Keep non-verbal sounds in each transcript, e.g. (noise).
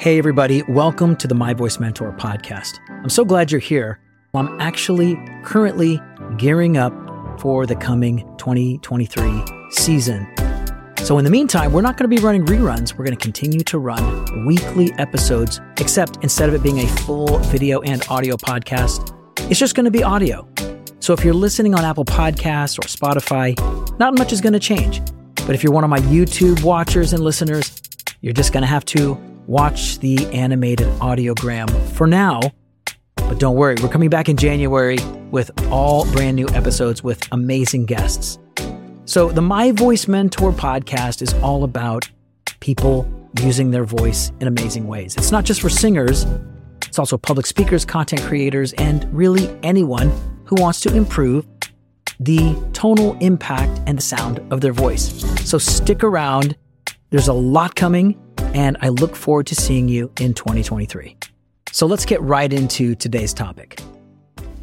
Hey, everybody, welcome to the My Voice Mentor podcast. I'm so glad you're here. I'm actually currently gearing up for the coming 2023 season. So, in the meantime, we're not going to be running reruns. We're going to continue to run weekly episodes, except instead of it being a full video and audio podcast, it's just going to be audio. So, if you're listening on Apple Podcasts or Spotify, not much is going to change. But if you're one of my YouTube watchers and listeners, you're just going to have to watch the animated audiogram for now. But don't worry, we're coming back in January with all brand new episodes with amazing guests. So, the My Voice Mentor podcast is all about people using their voice in amazing ways. It's not just for singers, it's also public speakers, content creators, and really anyone who wants to improve the tonal impact and the sound of their voice. So, stick around. There's a lot coming, and I look forward to seeing you in 2023. So, let's get right into today's topic.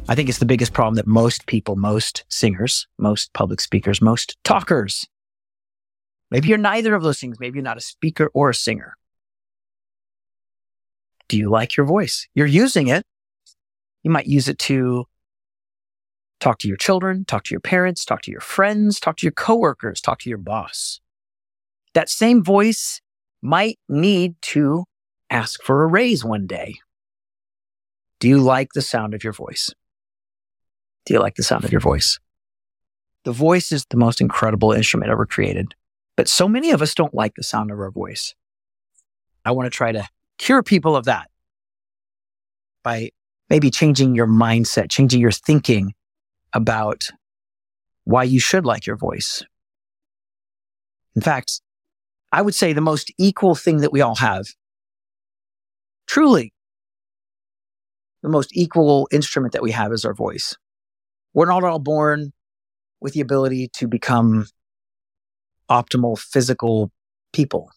I think it's the biggest problem that most people, most singers, most public speakers, most talkers, maybe you're neither of those things. Maybe you're not a speaker or a singer. Do you like your voice? You're using it. You might use it to talk to your children, talk to your parents, talk to your friends, talk to your coworkers, talk to your boss. That same voice might need to ask for a raise one day. Do you like the sound of your voice? Do you like the sound of your voice? The voice is the most incredible instrument ever created, but so many of us don't like the sound of our voice. I want to try to cure people of that by maybe changing your mindset, changing your thinking about why you should like your voice. In fact, I would say the most equal thing that we all have, truly, the most equal instrument that we have is our voice. We're not all born with the ability to become optimal physical people.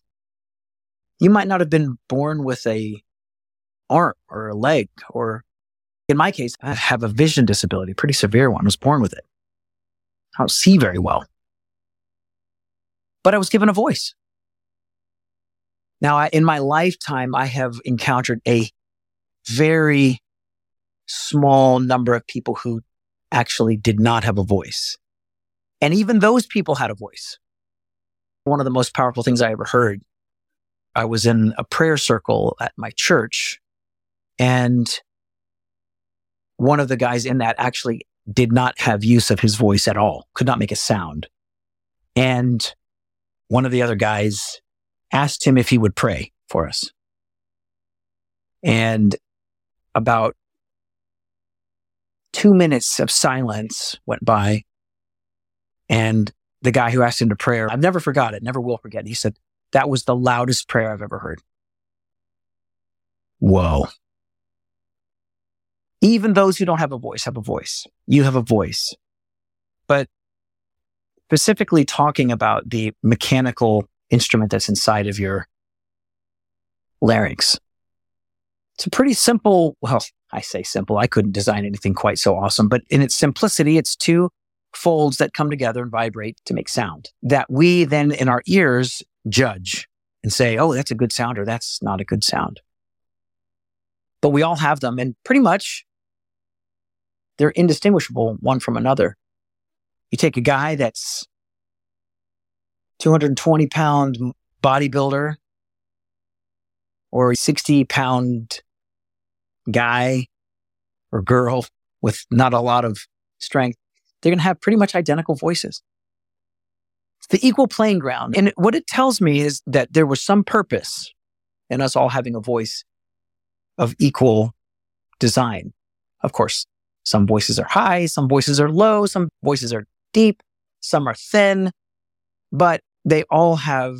You might not have been born with a arm or a leg, or in my case, I have a vision disability, pretty severe one. I was born with it. I don't see very well. But I was given a voice. Now, I, in my lifetime, I have encountered a very small number of people who actually did not have a voice. And even those people had a voice. One of the most powerful things I ever heard, I was in a prayer circle at my church and one of the guys in that actually did not have use of his voice at all, could not make a sound. And one of the other guys asked him if he would pray for us. And about two minutes of silence went by. And the guy who asked him to pray, I've never forgot it, never will forget. He said, that was the loudest prayer I've ever heard. Whoa. Even those who don't have a voice have a voice. You have a voice. But specifically talking about the mechanical instrument that's inside of your larynx. It's a pretty simple, well, I say simple. I couldn't design anything quite so awesome, but in its simplicity, it's two folds that come together and vibrate to make sound that we then in our ears judge and say, oh, that's a good sound or that's not a good sound. But we all have them and pretty much they're indistinguishable one from another. You take a guy that's 220 pound bodybuilder or a 60 pound guy or girl with not a lot of strength, they're going to have pretty much identical voices. It's the equal playing ground. And what it tells me is that there was some purpose in us all having a voice of equal design. Of course, some voices are high, some voices are low, some voices are deep, some are thin, but they all have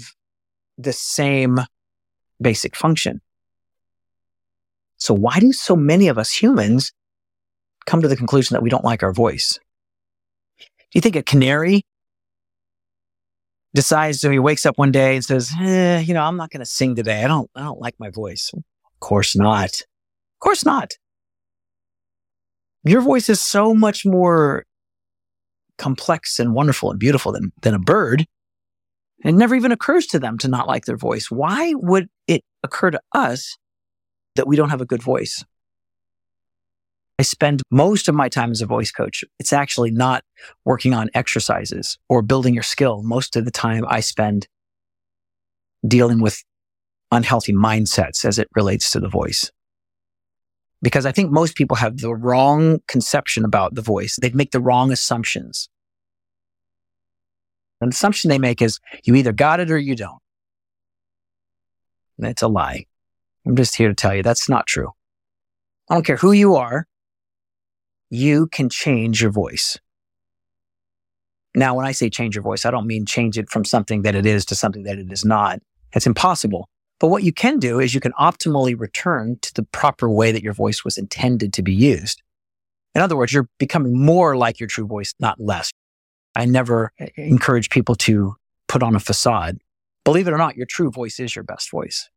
the same basic function. So why do so many of us humans come to the conclusion that we don't like our voice? Do you think a canary decides so he wakes up one day and says, eh, you know, I'm not going to sing today. I don't, I don't like my voice. Of course not. Of course not. Your voice is so much more complex and wonderful and beautiful than, than a bird. It never even occurs to them to not like their voice. Why would it occur to us that we don't have a good voice. I spend most of my time as a voice coach. It's actually not working on exercises or building your skill. Most of the time I spend dealing with unhealthy mindsets as it relates to the voice. Because I think most people have the wrong conception about the voice. They make the wrong assumptions. An assumption they make is you either got it or you don't. It's a lie. I'm just here to tell you that's not true. I don't care who you are. You can change your voice. Now, when I say change your voice, I don't mean change it from something that it is to something that it is not. It's impossible. But what you can do is you can optimally return to the proper way that your voice was intended to be used. In other words, you're becoming more like your true voice, not less. I never encourage people to put on a facade. Believe it or not, your true voice is your best voice.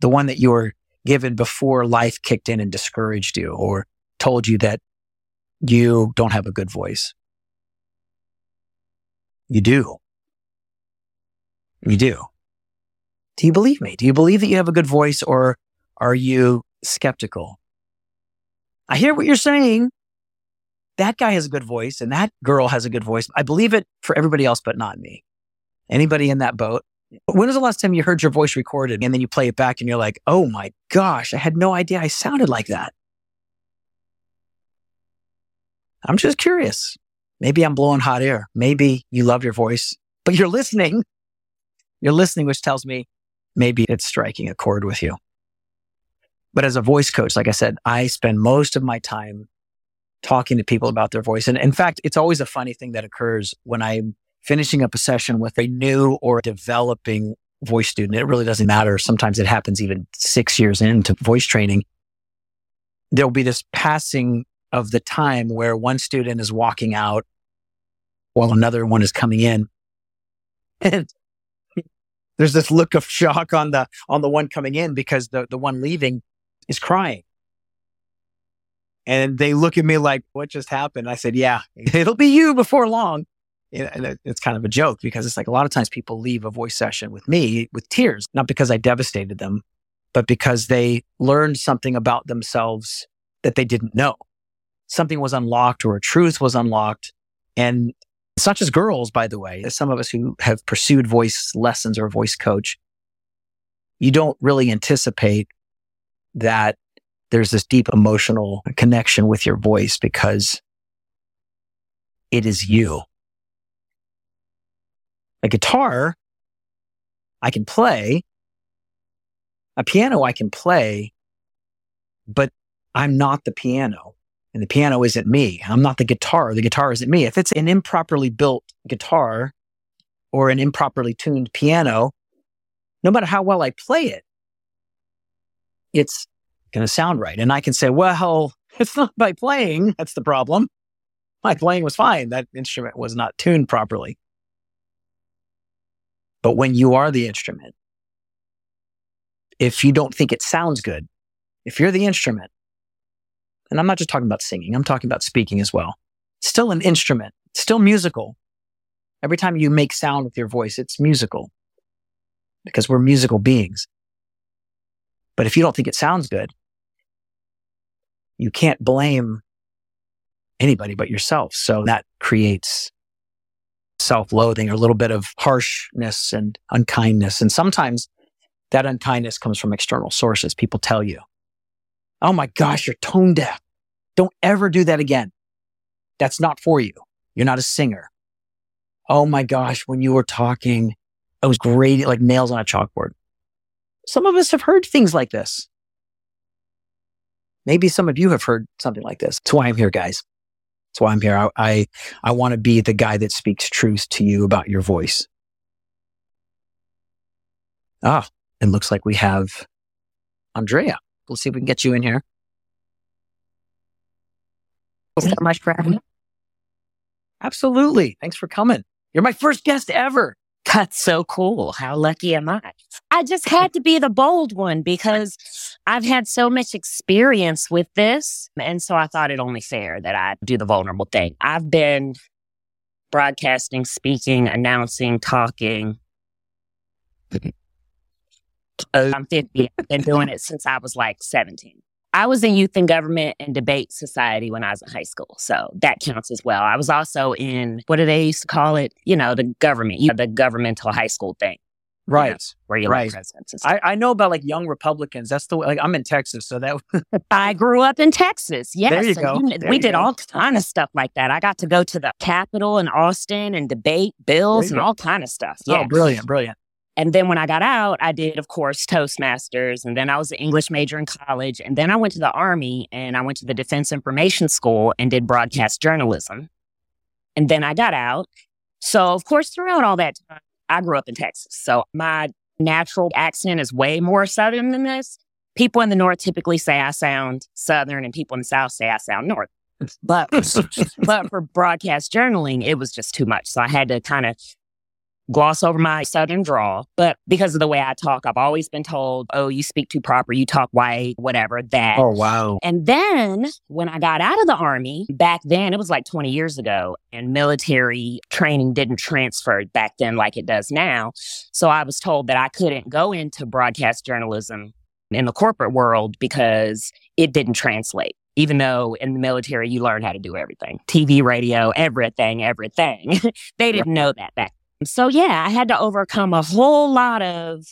The one that you were given before life kicked in and discouraged you or told you that you don't have a good voice. You do. You do. Do you believe me? Do you believe that you have a good voice or are you skeptical? I hear what you're saying. That guy has a good voice and that girl has a good voice. I believe it for everybody else, but not me. Anybody in that boat? When was the last time you heard your voice recorded and then you play it back and you're like, oh my gosh, I had no idea I sounded like that? I'm just curious. Maybe I'm blowing hot air. Maybe you love your voice, but you're listening. You're listening, which tells me maybe it's striking a chord with you. But as a voice coach, like I said, I spend most of my time talking to people about their voice. And in fact, it's always a funny thing that occurs when I'm finishing up a session with a new or developing voice student. It really doesn't matter. Sometimes it happens even six years into voice training. There'll be this passing of the time where one student is walking out while another one is coming in. (laughs) And there's this look of shock on the on the one coming in because the, the one leaving is crying. And they look at me like, what just happened? I said, yeah, (laughs) it'll be you before long. And it's kind of a joke because it's like a lot of times people leave a voice session with me with tears, not because I devastated them, but because they learned something about themselves that they didn't know. Something was unlocked or a truth was unlocked. And it's not just girls, by the way. As some of us who have pursued voice lessons or voice coach, you don't really anticipate that there's this deep emotional connection with your voice because it is you. A guitar, I can play. A piano, I can play, but I'm not the piano. And the piano isn't me. I'm not the guitar. The guitar isn't me. If it's an improperly built guitar or an improperly tuned piano, no matter how well I play it, it's going to sound right. And I can say, well, (laughs) it's not by playing. That's the problem. My playing was fine. That instrument was not tuned properly. But when you are the instrument, if you don't think it sounds good, if you're the instrument, and I'm not just talking about singing, I'm talking about speaking as well. Still an instrument, still musical. Every time you make sound with your voice, it's musical because we're musical beings. But if you don't think it sounds good, you can't blame anybody but yourself. So that creates self loathing or a little bit of harshness and unkindness. And sometimes that unkindness comes from external sources. People tell you, Oh my gosh, you're tone deaf. Don't ever do that again. That's not for you. You're not a singer. Oh my gosh, when you were talking, it was great, like nails on a chalkboard. Some of us have heard things like this. Maybe some of you have heard something like this. That's why I'm here, guys. That's why I'm here. I, I, I want to be the guy that speaks truth to you about your voice. Ah, it looks like we have Andrea. Let's see if we can get you in here. Thanks so much for having me. Absolutely. Thanks for coming. You're my first guest ever. That's so cool. How lucky am I? I just had to be the bold one because I've had so much experience with this. And so I thought it only fair that I do the vulnerable thing. I've been broadcasting, speaking, announcing, talking (laughs) oh. I'm 50. I've been doing it since I was like 17. I was in youth and government and debate society when I was in high school. So that counts as well. I was also in, what do they used to call it? You know, the government, the governmental high school thing. Right. You know, where you Right. like presidents. I, I know about like young Republicans. That's the way, like, I'm in Texas. So that, (laughs) I grew up in Texas. Yes. There you go. kn- There we you did go. all kind of stuff like that. I got to go to the Capitol in Austin and debate bills and all kind of stuff. Yeah. oh, brilliant, brilliant. And then when I got out, I did, of course, Toastmasters. And then I was an English major in college. And then I went to the Army and I went to the Defense Information School and did broadcast journalism. And then I got out. So, of course, throughout all that time, I grew up in Texas. So my natural accent is way more Southern than this. People in the North typically say I sound Southern, and people in the South say I sound North. But (laughs) but for broadcast journaling, it was just too much. So I had to kind of gloss over my southern drawl. But because of the way I talk, I've always been told, oh, you speak too proper, you talk white, whatever, that. Oh, wow. And then when I got out of the army, back then, it was like 20 years ago, and military training didn't transfer back then like it does now. So I was told that I couldn't go into broadcast journalism in the corporate world because it didn't translate. Even though in the military, you learn how to do everything TV, radio, everything, everything. (laughs) they didn't know that back. So, yeah, I had to overcome a whole lot of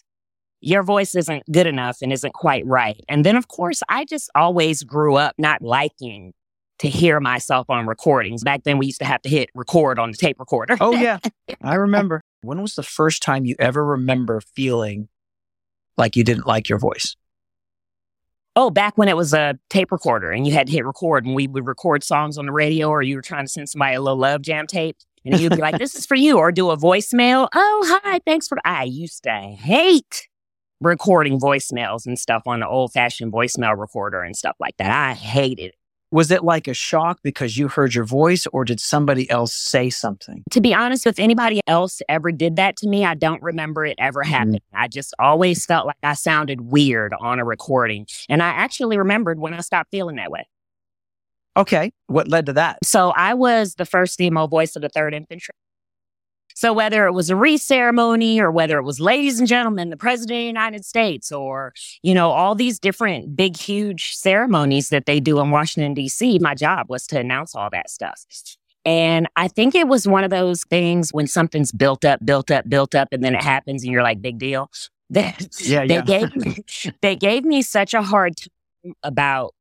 your voice isn't good enough and isn't quite right. And then, of course, I just always grew up not liking to hear myself on recordings. Back then, we used to have to hit record on the tape recorder. Oh, yeah. (laughs) I remember. When was the first time you ever remember feeling like you didn't like your voice? Oh, back when it was a tape recorder and you had to hit record and we would record songs on the radio or you were trying to send somebody a little love jam tape and you'd be like, this is for you or do a voicemail. Oh, hi, thanks for, I used to hate recording voicemails and stuff on the old fashioned voicemail recorder and stuff like that. I hated it. Was it like a shock because you heard your voice or did somebody else say something? To be honest, if anybody else ever did that to me, I don't remember it ever mm-hmm. happening. I just always felt like I sounded weird on a recording. And I actually remembered when I stopped feeling that way. Okay. What led to that? So I was the first emo voice of the 3rd Infantry. So whether it was a wreath ceremony or whether it was ladies and gentlemen, the president of the United States or, you know, all these different big, huge ceremonies that they do in Washington, D.C., my job was to announce all that stuff. And I think it was one of those things when something's built up, built up, built up, and then it happens and you're like, big deal. (laughs) They, Yeah, they gave me, they gave me such a hard time about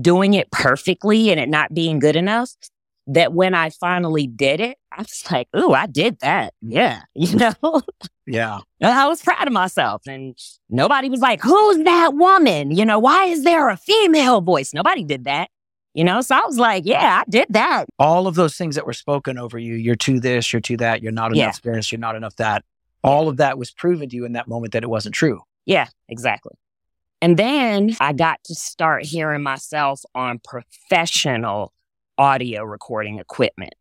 doing it perfectly and it not being good enough that when I finally did it, I was (laughs) like, ooh, I did that. Yeah. (laughs) You know, Yeah. I was proud of myself. And nobody was like, who's that woman? You know, why is there a female voice? Nobody did that. You know, so I was like, yeah, I did that. All of those things that were spoken over you, you're too this, you're too that, you're not Yeah. enough this, you're not enough that. All of that was proven to you in that moment that it wasn't true. Yeah, exactly. And then I got to start hearing myself on professional audio recording equipment.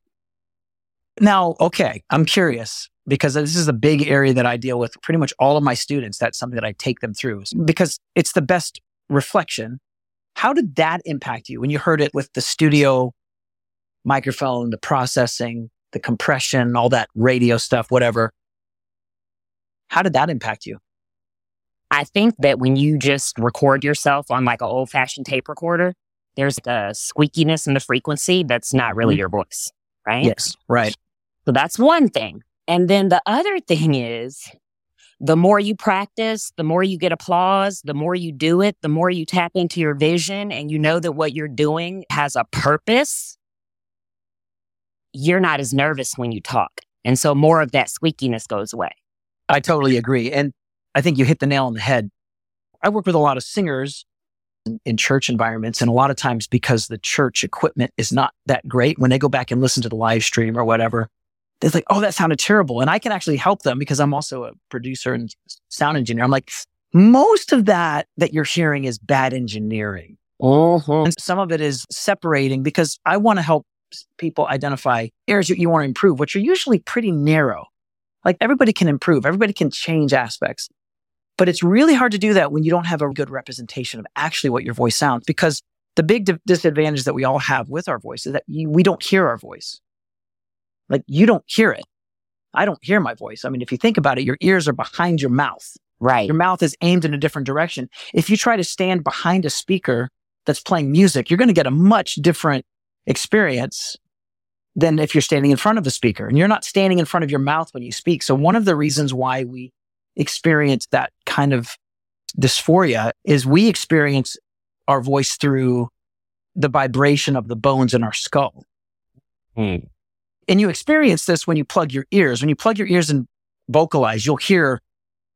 Now, okay, I'm curious because this is a big area that I deal with pretty much all of my students. That's something that I take them through because it's the best reflection. How did that impact you when you heard it with the studio microphone, the processing, the compression, all that radio stuff, whatever? How did that impact you? I think that when you just record yourself on like an old fashioned tape recorder, there's the squeakiness in the frequency that's not really Mhm. your voice, right? Yes, right. So that's one thing. And then the other thing is the more you practice, the more you get applause, the more you do it, the more you tap into your vision and you know that what you're doing has a purpose, you're not as nervous when you talk. And so more of that squeakiness goes away. I totally agree. And I think you hit the nail on the head. I work with a lot of singers in, in church environments, and a lot of times because the church equipment is not that great, when they go back and listen to the live stream or whatever, they're like, oh, that sounded terrible. And I can actually help them because I'm also a producer and sound engineer. I'm like, most of that that you're hearing is bad engineering. Mhm. And some of it is separating because I want to help people identify areas that you want to improve, which are usually pretty narrow. Like everybody can improve, everybody can change aspects. But it's really hard to do that when you don't have a good representation of actually what your voice sounds because the big di- disadvantage that we all have with our voice is that you, we don't hear our voice. Like you don't hear it. I don't hear my voice. I mean, if you think about it, your ears are behind your mouth, Right. Your mouth is aimed in a different direction. If you try to stand behind a speaker that's playing music, you're going to get a much different experience than if you're standing in front of a speaker and you're not standing in front of your mouth when you speak. So one of the reasons why we experience that kind of dysphoria is we experience our voice through the vibration of the bones in our skull. Hmm. And you experience this when you plug your ears. When you plug your ears and vocalize, you'll hear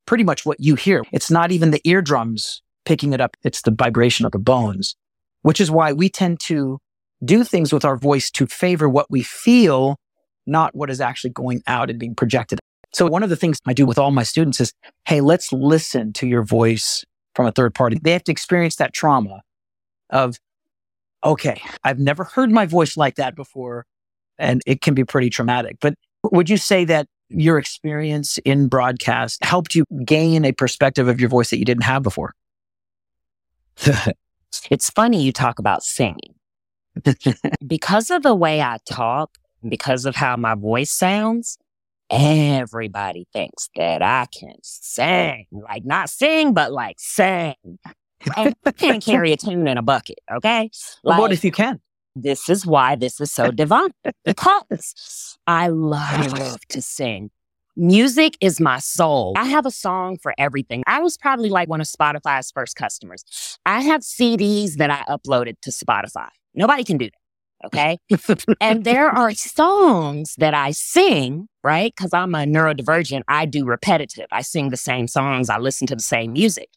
pretty much what you hear. It's not even the eardrums picking it up. It's the vibration of the bones, which is why we tend to do things with our voice to favor what we feel, not what is actually going out and being projected. So one of the things I do with all my students is, Hey, let's listen to your voice from a third party. They have to experience that trauma of, okay, I've never heard my voice like that before. And it can be pretty traumatic. But would you say that your experience in broadcast helped you gain a perspective of your voice that you didn't have before? (laughs) it's funny you talk about singing. (laughs) because of the way I talk, because of how my voice sounds, everybody thinks that I can sing. Like not sing, but like sing. And I can't (laughs) carry a tune in a bucket, okay? Well, what if you can? this is why this is so (laughs) divine because (laughs) I love to sing. Music is my soul. I have a song for everything. I was probably like one of Spotify's first customers. I have CDs that I uploaded to Spotify. Nobody can do that. Okay. (laughs) and there are songs that I sing, right? Because I'm a neurodivergent. I do repetitive. I sing the same songs. I listen to the same music.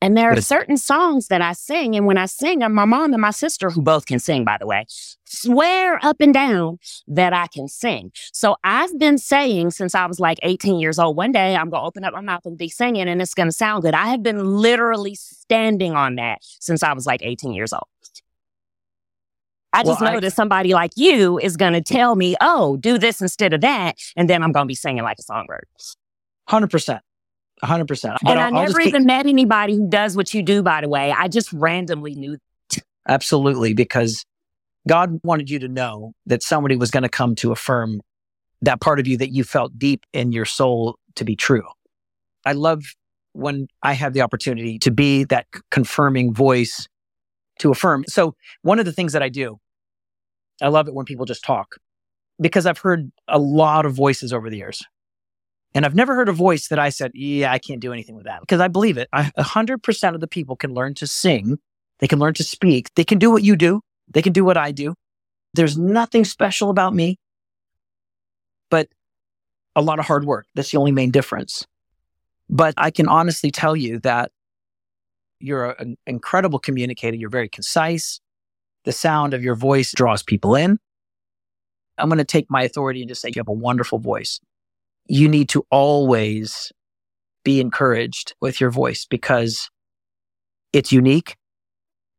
And there are certain songs that I sing. And when I sing, and my mom and my sister, who both can sing, by the way, swear up and down that I can sing. So I've been saying since I was like 18 years old, one day I'm going to open up my mouth and be singing and it's going to sound good. I have been literally standing on that since I was like 18 years old. I just Well, know I- that somebody like you is going to tell me, oh, do this instead of that. And then I'm going to be singing like a songbird. 100%. 100%. But and I I'll- I'll never keep- even met anybody who does what you do, by the way. I just randomly knew. That. Absolutely, because God wanted you to know that somebody was going to come to affirm that part of you that you felt deep in your soul to be true. I love when I have the opportunity to be that confirming voice to affirm. So, one of the things that I do, I love it when people just talk because I've heard a lot of voices over the years. And I've never heard a voice that I said, yeah, I can't do anything with that because I believe it. I, 100% of the people can learn to sing they can learn to speak. They can do what you do. They can do what I do. There's nothing special about me, but a lot of hard work. That's the only main difference. But I can honestly tell you that you're an incredible communicator. You're very concise. The sound of your voice draws people in. I'm going to take my authority and just say you have a wonderful voice. You need to always be encouraged with your voice because it's unique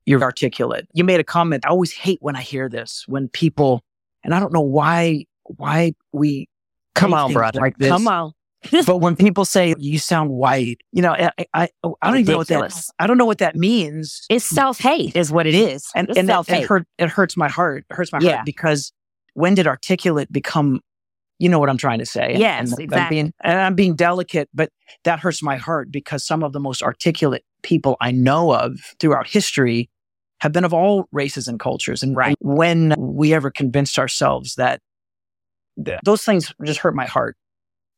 you're articulate. You made a comment. I always hate when I hear this, when people, and I don't know why, why we Come on, brother. like this, Come on. (laughs) but when people say you sound white, you know, I, I, I oh, don't even know what that, I don't know what that means. It's self hate, is what it is. And, it's and that, self it, hate. hurt, it hurts my heart. It hurts my Yeah. heart because when did articulate become, you know what I'm trying to say? Yes, and, I'm exactly. being, and I'm being delicate, but that hurts my heart because some of the most articulate people I know of throughout history have been of all races and cultures. And Right. when we ever convinced ourselves that th- those things just hurt my heart.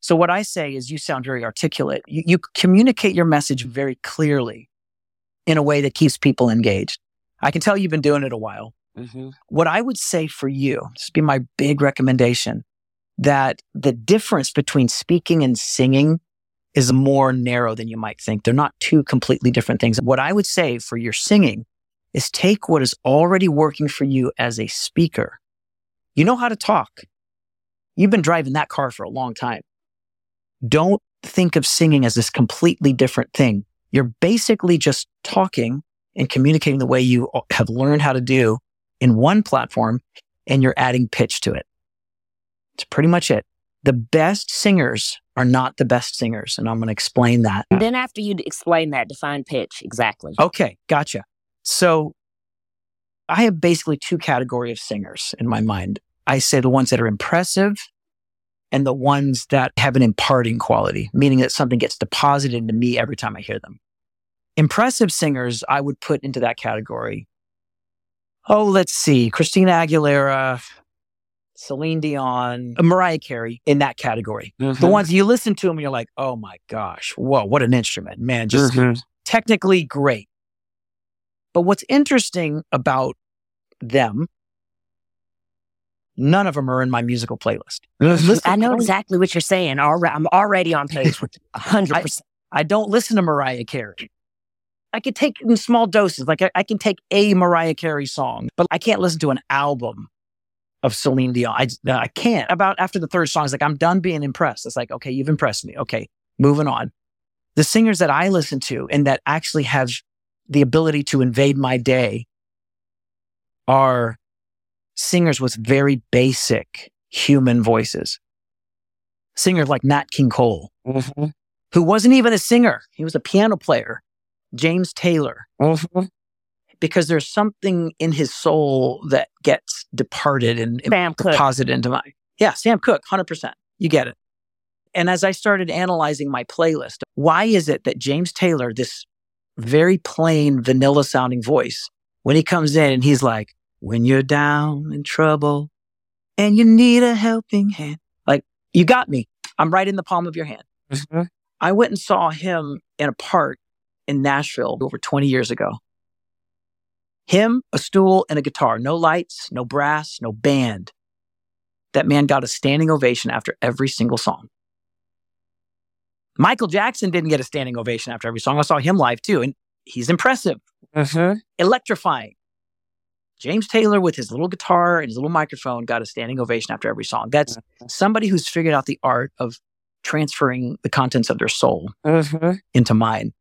So what I say is you sound very articulate. You, you communicate your message very clearly in a way that keeps people engaged. I can tell you've been doing it a while Mhm. what I would say for you, this would be my big recommendation, that the difference between speaking and singing is more narrow than you might think. They're not two completely different things. What I would say for your singing is take what is already working for you as a speaker. You know how to talk. You've been driving that car for a long time. Don't think of singing as this completely different thing. You're basically just talking and communicating the way you have learned how to do in one platform and you're adding pitch to it. It's pretty much it. The best singers are not the best singers. And I'm going to explain that. And then after you explain that, define pitch exactly. Okay, gotcha. So I have basically two category of singers in my mind. I say the ones that are impressive and the ones that have an imparting quality, meaning that something gets deposited into me every time I hear them. Impressive singers, I would put into that category. Oh, let's see. Christina Aguilera, Celine Dion, Mariah Carey in that category. Mm-hmm. The ones you listen to them, and you're like, oh my gosh, whoa, what an instrument, man. Just Mhm. technically great. But what's interesting about them, none of them are in my musical playlist. (laughs) Listen- I know exactly what you're saying. I'm already on page with (laughs) 100%. I don't listen to Mariah Carey. I can take in small doses. Like I, I can take a Mariah Carey song, but I can't listen to an album of Celine Dion. I, I can't. About after the third song, it's like I'm done being impressed. It's like, okay, you've impressed me. Okay, moving on. The singers that I listen to and that actually have the ability to invade my day are singers with very basic human voices. Singers like Nat King Cole, Mhm. who wasn't even a singer. He was a piano player, James Taylor, Mhm. because there's something in his soul that gets departed and, and Sam Cooke. deposited into my. Yeah, Sam Cooke, 100%. You get it. And as I started analyzing my playlist, why is it that James Taylor, this very plain vanilla sounding voice, when he comes in and he's like, when you're down in trouble and you need a helping hand, like, you got me. I'm right in the palm of your hand. Mhm. I went and saw him in a park in Nashville over 20 years ago. Him, a stool, and a guitar. No lights, no brass, no band. That man got a standing ovation after every single song. Michael Jackson didn't get a standing ovation after every song. I saw him live too, and he's impressive, Mhm. electrifying. James Taylor, with his little guitar and his little microphone, got a standing ovation after every song. That's somebody who's figured out the art of transferring the contents of their soul Mhm. into mine.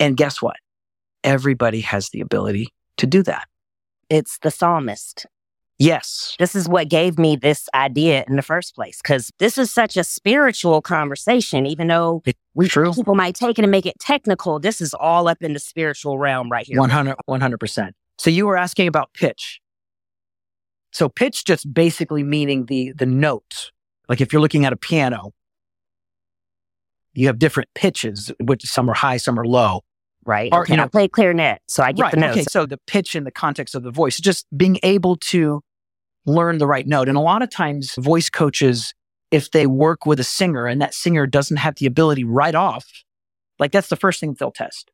And guess what? Everybody has the ability to do that. It's the psalmist. Yes. This is what gave me this idea in the first place because this is such a spiritual conversation, even though We true. people might take it and make it technical. This is all up in the spiritual realm right here. 100, 100%. So you were asking about pitch. So pitch just basically meaning the, the note. Like if you're looking at a piano, you have different pitches, which some are high, some are low. right? Or, okay, you know- I play clarinet, so I get right. the notes. Okay. So the pitch in the context of the voice, just being able to learn the right note. And a lot of times voice coaches, if they work with a singer and that singer doesn't have the ability right off, like that's the first thing they'll test.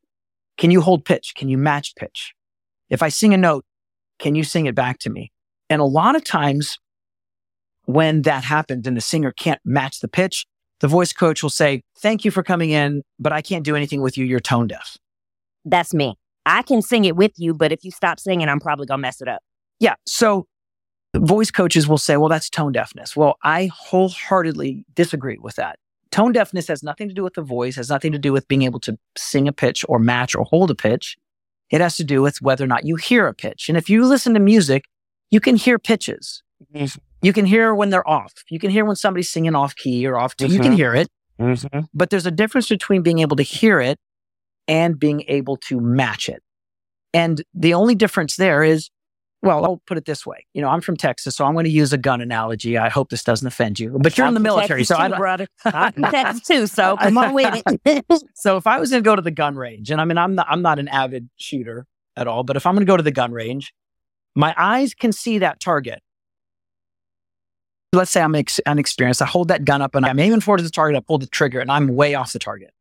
Can you hold pitch? Can you match pitch? If I sing a note, can you sing it back to me? And a lot of times when that happens and the singer can't match the pitch, the voice coach will say, thank you for coming in, but I can't do anything with you. You're tone deaf. That's me. I can sing it with you, but if you stop singing, I'm probably gonna mess it up. Yeah. So voice coaches will say, well, that's tone deafness. Well, I wholeheartedly disagree with that. Tone deafness has nothing to do with the voice, has nothing to do with being able to sing a pitch or match or hold a pitch. It has to do with whether or not you hear a pitch. And if you listen to music, you can hear pitches. You can hear when they're off. You can hear when somebody's singing off key or off. T- You can Mhm. hear it, Mhm. but there's a difference between being able to hear it and being able to match it. And the only difference there is, well, I'll put it this way. You know, I'm from Texas, so I'm going to use a gun analogy. I hope this doesn't offend you, but you're in the I'm military, Texas so I don't, brother. (laughs) I'm Texas too, so come on with (laughs) it. (laughs) so if I was going to go to the gun range, and I mean, I'm not, I'm not an avid shooter at all, but if I'm going to go to the gun range, my eyes can see that target. Let's say I'm ex- unexperienced. I hold that gun up and I'm aiming for the target. I pull the trigger and I'm way off the target.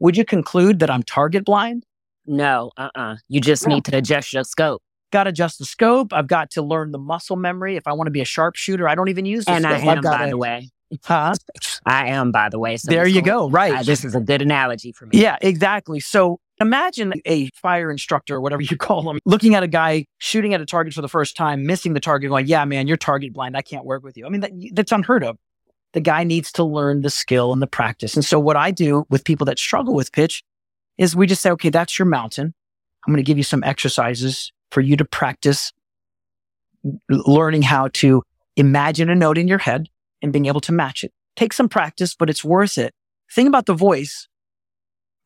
Would you conclude that I'm target blind? no, uh, uh You just No. need to adjust your scope. Got to adjust the scope. I've got to learn the muscle memory. If I want to be a sharpshooter, I don't even use the And I am, by the way. Huh? (laughs) I am, by the way. So There you go. Right. uh, this is a good analogy for me. Yeah, exactly. So imagine a fire instructor, or whatever (laughs) you call them, looking at a guy shooting at a target for the first time, missing the target, going, Yeah, man, you're target blind. I can't work with you. I mean, that, that's unheard of. The guy needs to learn the skill and the practice. And so, what I do with people that struggle with pitch is we just say, Okay, that's your mountain. I'm going to give you some exercises for you to practice learning how to imagine a note in your head and being able to match it. Take some practice, but it's worth it. Thing about the voice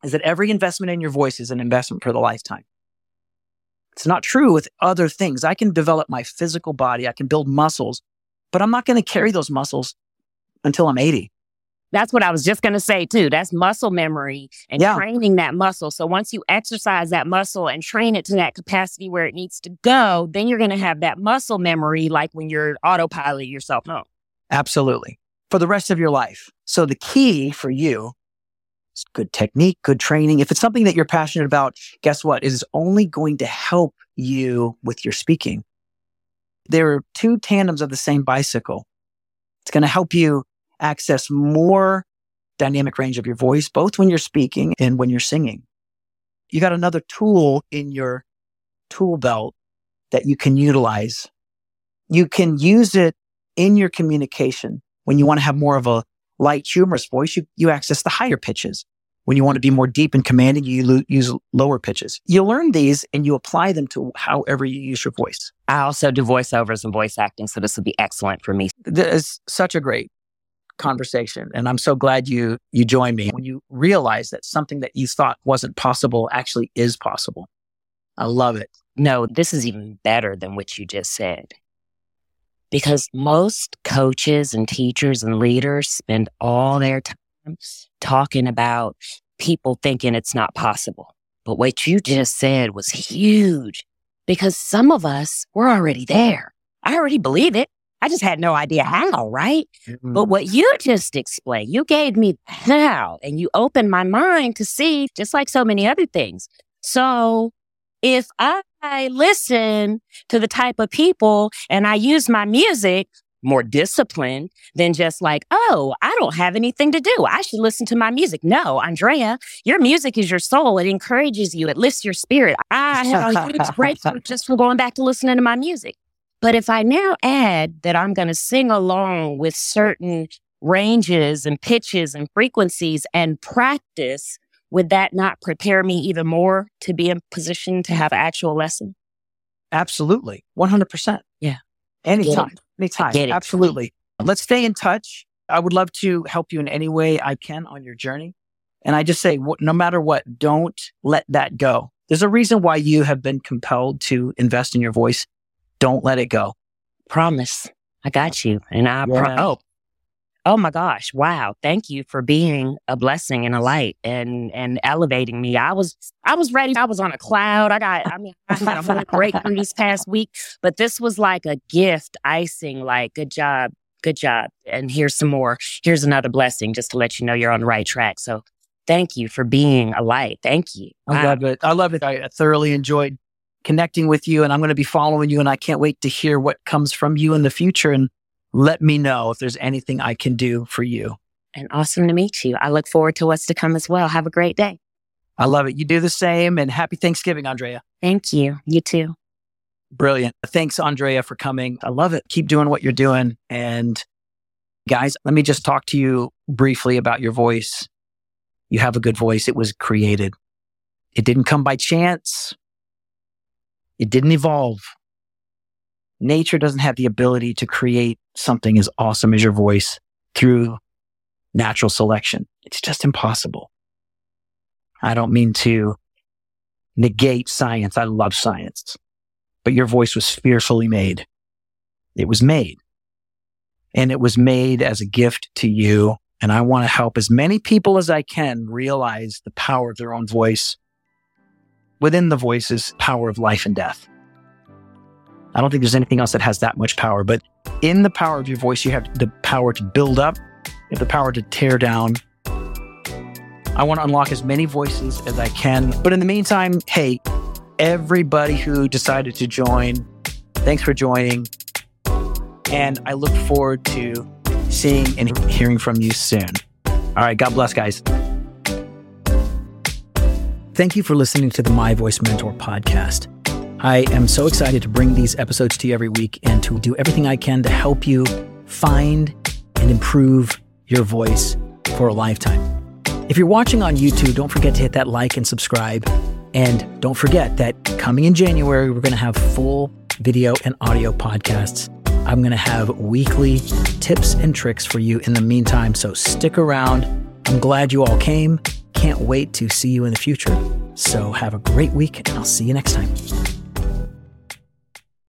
is that every investment in your voice is an investment for the lifetime. It's not true with other things. I can develop my physical body, I can build muscles, but I'm not going to carry those muscles until I'm 80. That's what I was just going to say too. That's muscle memory and Yeah. training that muscle. So once you exercise that muscle and train it to that capacity where it needs to go, then you're going to have that muscle memory like when you're autopilot yourself home. Absolutely. For the rest of your life. So the key for you is good technique, good training. If it's something that you're passionate about, guess what? It is only going to help you with your speaking. There are two tandems of the same bicycle. It's going to help you access more dynamic range of your voice, both when you're speaking and when you're singing. You got another tool in your tool belt that you can utilize. You can use it in your communication. When you want to have more of a light, humorous voice, you, you access the higher pitches. When you want to be more deep and commanding, you lo- use lower pitches. You learn these and you apply them to however you use your voice. I also do voiceovers and voice acting. So this would be excellent for me. This is such a great conversation. And I'm so glad you, you joined me when you realize that something that you thought wasn't possible actually is possible. I love it. No, this is even better than what you just said. Because most coaches and teachers and leaders spend all their time talking about people thinking it's not possible. But what you just said was huge because some of us were already there. I already believe it. I just had no idea how, right? But what mm. you just explained, you gave me how and you opened my mind to see, just like so many other things. So if I listen to the type of people and I use my music more disciplined than just like, oh, I don't have anything to do. I should listen to my music. No, Andrea, your music is your soul. It encourages you. It lifts your spirit. I have a huge breakthrough (laughs) just from going back to listening to my music. But if I now add that I'm going to sing along with certain ranges and pitches and frequencies and practice, would that not prepare me even more to be in position to have actual lesson? Absolutely. 100%. Yeah. Anytime. Anytime. Absolutely. Let's stay in touch. I would love to help you in any way I can on your journey. And I just say, no matter what, don't let that go. There's a reason why you have been compelled to invest in your voice. Don't let it go. Promise. I got you. And I pro- Oh, Oh my gosh. Wow. Thank you for being a blessing and a light and and elevating me. I was I was ready. I was on a cloud. I got I mean I had a whole breakthrough this past week, but this was like a gift icing like good job. Good job. And here's some more. Here's another blessing just to let you know you're on the right track. So thank you for being a light. Thank you. I Wow. love it. I love it. I thoroughly enjoyed connecting with you and I'm going to be following you and I can't wait to hear what comes from you in the future and let me know if there's anything I can do for you. And awesome to meet you. I look forward to what's to come as well. Have a great day. I love it. You do the same and happy Thanksgiving, Andrea. Thank you. You too. Brilliant. Thanks, Andrea, for coming. I love it. Keep doing what you're doing. And guys, let me just talk to you briefly about your voice. You have a good voice. It was created. It didn't come by chance. It didn't evolve. Nature doesn't have the ability to create something as awesome as your voice through natural selection. It's just impossible. I don't mean to negate science. I love science but your voice was fearfully made. It was made. And it was made as a gift to you. And I want to help as many people as I can realize the power of their own voice. Within the voice is power of life and death. I don't think there's anything else that has that much power, but in the power of your voice, you have the power to build up, you have the power to tear down. I want to unlock as many voices as I can. But in the meantime, hey, everybody who decided to join. Thanks for joining. And I look forward to seeing and hearing from you soon. All right. God bless, guys. Thank you for listening to the My Voice Mentor podcast. I am so excited to bring these episodes to you every week and to do everything I can to help you find and improve your voice for a lifetime. If you're watching on YouTube, don't forget to hit that like and subscribe. And don't forget that coming in January, we're going to have full video and audio podcasts. I'm going to have weekly tips and tricks for you in the meantime. So stick around. I'm glad you all came. Can't wait to see you in the future. So have a great week, and I'll see you next time.